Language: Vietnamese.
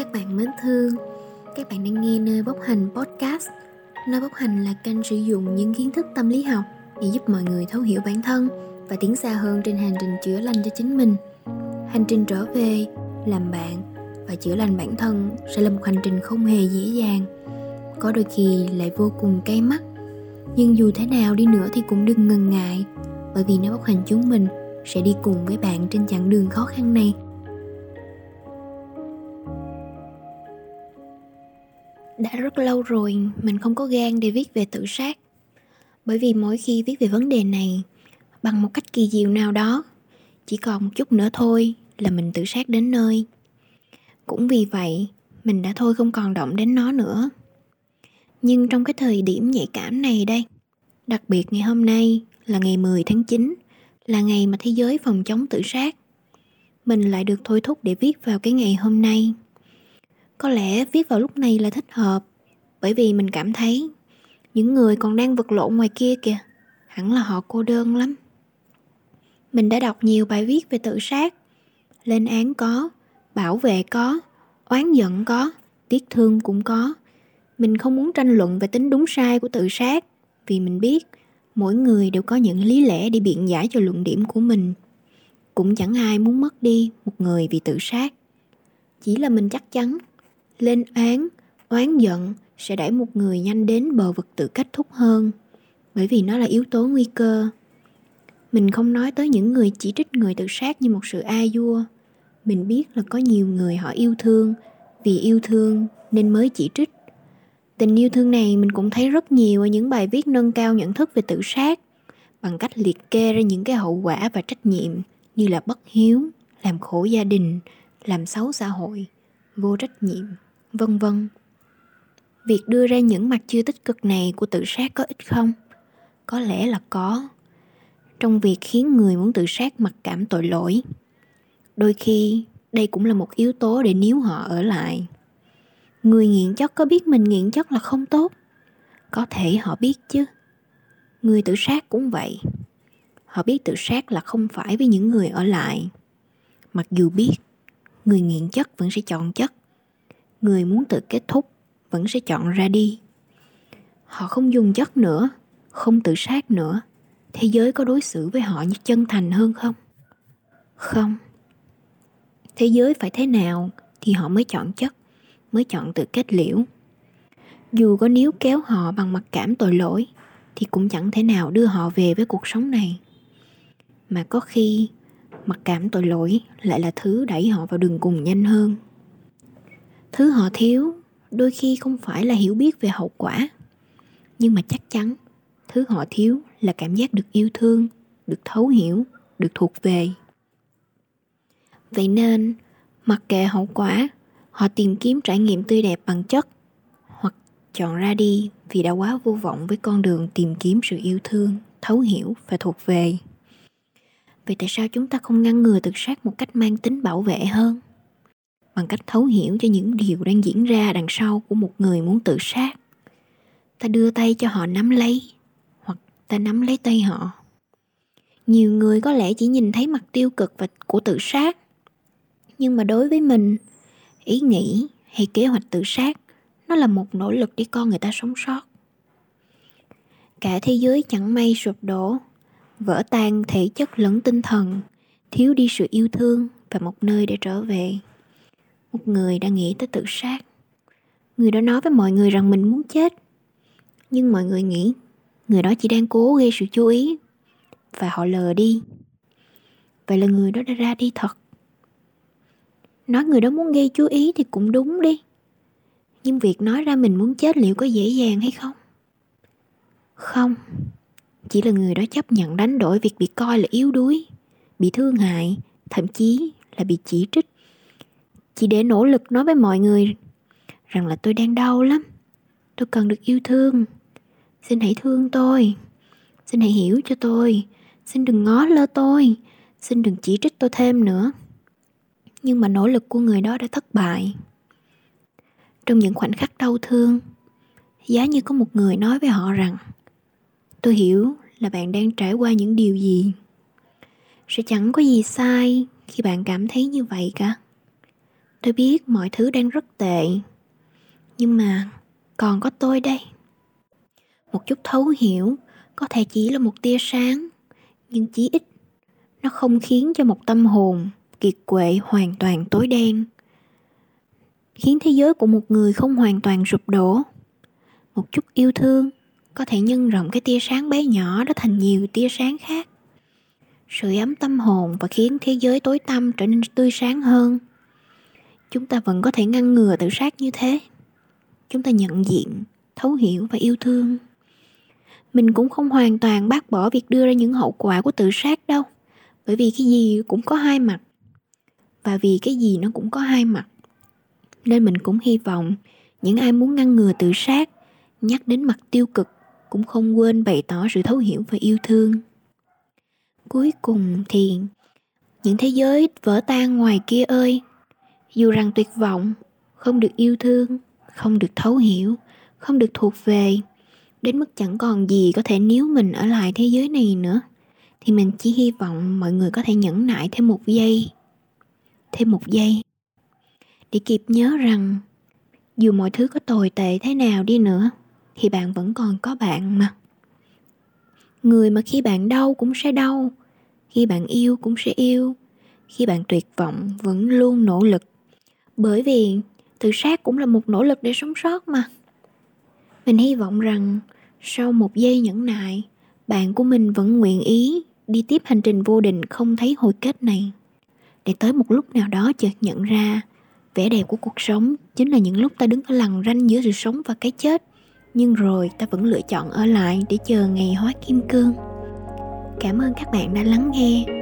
Các bạn mến thương, các bạn đang nghe nơi bốc hành podcast. Nơi bốc hành là kênh sử dụng những kiến thức tâm lý học để giúp mọi người thấu hiểu bản thân và tiến xa hơn trên hành trình chữa lành cho chính mình. Hành trình trở về, làm bạn và chữa lành bản thân sẽ là một hành trình không hề dễ dàng. Có đôi khi lại vô cùng cay mắt. Nhưng dù thế nào đi nữa thì cũng đừng ngần ngại, bởi vì nơi bốc hành chúng mình sẽ đi cùng với bạn trên chặng đường khó khăn này. Đã rất lâu rồi mình không có gan để viết về tự sát. Bởi vì mỗi khi viết về vấn đề này, bằng một cách kỳ diệu nào đó, chỉ còn một chút nữa thôi là mình tự sát đến nơi. Cũng vì vậy, mình đã thôi không còn động đến nó nữa. Nhưng trong cái thời điểm nhạy cảm này đây, đặc biệt ngày hôm nay là ngày 10 tháng 9 là ngày mà thế giới phòng chống tự sát, mình lại được thôi thúc để viết vào cái ngày hôm nay có lẽ viết vào lúc này là thích hợp, bởi vì mình cảm thấy những người còn đang vật lộn ngoài kia kìa, hẳn là họ cô đơn lắm. Mình đã đọc nhiều bài viết về tự sát, lên án có, bảo vệ có, oán giận có, tiếc thương cũng có. Mình không muốn tranh luận về tính đúng sai của tự sát, vì mình biết mỗi người đều có những lý lẽ để biện giải cho luận điểm của mình. Cũng chẳng ai muốn mất đi một người vì tự sát. Chỉ là mình chắc chắn lên án, oán giận sẽ đẩy một người nhanh đến bờ vực tự kết thúc hơn, bởi vì nó là yếu tố nguy cơ. Mình không nói tới những người chỉ trích người tự sát như một sự a dua. Mình biết là có nhiều người họ yêu thương, vì yêu thương nên mới chỉ trích. Tình yêu thương này mình cũng thấy rất nhiều ở những bài viết nâng cao nhận thức về tự sát, bằng cách liệt kê ra những cái hậu quả và trách nhiệm như là bất hiếu, làm khổ gia đình, làm xấu xã hội, vô trách nhiệm vân vân. Việc đưa ra những mặt chưa tích cực này của tự sát có ích không? Có lẽ là có. Trong việc khiến người muốn tự sát mặc cảm tội lỗi. Đôi khi, đây cũng là một yếu tố để níu họ ở lại. Người nghiện chất có biết mình nghiện chất là không tốt? Có thể họ biết chứ. Người tự sát cũng vậy. Họ biết tự sát là không phải với những người ở lại. Mặc dù biết, người nghiện chất vẫn sẽ chọn chất người muốn tự kết thúc vẫn sẽ chọn ra đi. Họ không dùng chất nữa, không tự sát nữa. Thế giới có đối xử với họ như chân thành hơn không? Không. Thế giới phải thế nào thì họ mới chọn chất, mới chọn tự kết liễu? Dù có níu kéo họ bằng mặc cảm tội lỗi, thì cũng chẳng thể nào đưa họ về với cuộc sống này. Mà có khi, mặc cảm tội lỗi lại là thứ đẩy họ vào đường cùng nhanh hơn thứ họ thiếu, đôi khi không phải là hiểu biết về hậu quả, nhưng mà chắc chắn, thứ họ thiếu là cảm giác được yêu thương, được thấu hiểu, được thuộc về. Vậy nên, mặc kệ hậu quả, họ tìm kiếm trải nghiệm tươi đẹp bằng chất, hoặc chọn ra đi vì đã quá vô vọng với con đường tìm kiếm sự yêu thương, thấu hiểu và thuộc về. Vậy tại sao chúng ta không ngăn ngừa tự sát một cách mang tính bảo vệ hơn? Bằng cách thấu hiểu cho những điều đang diễn ra đằng sau của một người muốn tự sát. Ta đưa tay cho họ nắm lấy, hoặc ta nắm lấy tay họ. Nhiều người có lẽ chỉ nhìn thấy mặt tiêu cực và của tự sát. Nhưng mà đối với mình, ý nghĩ hay kế hoạch tự sát, nó là một nỗ lực để con người ta sống sót. Cả thế giới chẳng may sụp đổ, vỡ tan thể chất lẫn tinh thần, thiếu đi sự yêu thương và một nơi để trở về một người đã nghĩ tới tự sát. Người đó nói với mọi người rằng mình muốn chết. Nhưng mọi người nghĩ, người đó chỉ đang cố gây sự chú ý. Và họ lờ đi. Vậy là người đó đã ra đi thật. Nói người đó muốn gây chú ý thì cũng đúng đi. Nhưng việc nói ra mình muốn chết liệu có dễ dàng hay không? Không. Chỉ là người đó chấp nhận đánh đổi việc bị coi là yếu đuối, bị thương hại, thậm chí là bị chỉ trích chỉ để nỗ lực nói với mọi người rằng là tôi đang đau lắm. Tôi cần được yêu thương. Xin hãy thương tôi. Xin hãy hiểu cho tôi. Xin đừng ngó lơ tôi. Xin đừng chỉ trích tôi thêm nữa. Nhưng mà nỗ lực của người đó đã thất bại. Trong những khoảnh khắc đau thương, giá như có một người nói với họ rằng, tôi hiểu là bạn đang trải qua những điều gì. Sẽ chẳng có gì sai khi bạn cảm thấy như vậy cả tôi biết mọi thứ đang rất tệ, nhưng mà còn có tôi đây. Một chút thấu hiểu có thể chỉ là một tia sáng, nhưng chí ít nó không khiến cho một tâm hồn kiệt quệ hoàn toàn tối đen, khiến thế giới của một người không hoàn toàn sụp đổ. Một chút yêu thương có thể nhân rộng cái tia sáng bé nhỏ đó thành nhiều tia sáng khác. Sưởi ấm tâm hồn và khiến thế giới tối tăm trở nên tươi sáng hơn chúng ta vẫn có thể ngăn ngừa tự sát như thế. Chúng ta nhận diện, thấu hiểu và yêu thương. Mình cũng không hoàn toàn bác bỏ việc đưa ra những hậu quả của tự sát đâu, bởi vì cái gì cũng có hai mặt, và vì cái gì nó cũng có hai mặt. Nên mình cũng hy vọng những ai muốn ngăn ngừa tự sát, nhắc đến mặt tiêu cực cũng không quên bày tỏ sự thấu hiểu và yêu thương. Cuối cùng thì, những thế giới vỡ tan ngoài kia ơi dù rằng tuyệt vọng, không được yêu thương, không được thấu hiểu, không được thuộc về, đến mức chẳng còn gì có thể níu mình ở lại thế giới này nữa, thì mình chỉ hy vọng mọi người có thể nhẫn nại thêm một giây, thêm một giây. Để kịp nhớ rằng, dù mọi thứ có tồi tệ thế nào đi nữa, thì bạn vẫn còn có bạn mà. Người mà khi bạn đau cũng sẽ đau, khi bạn yêu cũng sẽ yêu, khi bạn tuyệt vọng vẫn luôn nỗ lực bởi vì tự sát cũng là một nỗ lực để sống sót mà. Mình hy vọng rằng sau một giây nhẫn nại, bạn của mình vẫn nguyện ý đi tiếp hành trình vô định không thấy hồi kết này. Để tới một lúc nào đó chợt nhận ra vẻ đẹp của cuộc sống chính là những lúc ta đứng ở lằn ranh giữa sự sống và cái chết. Nhưng rồi ta vẫn lựa chọn ở lại để chờ ngày hóa kim cương. Cảm ơn các bạn đã lắng nghe.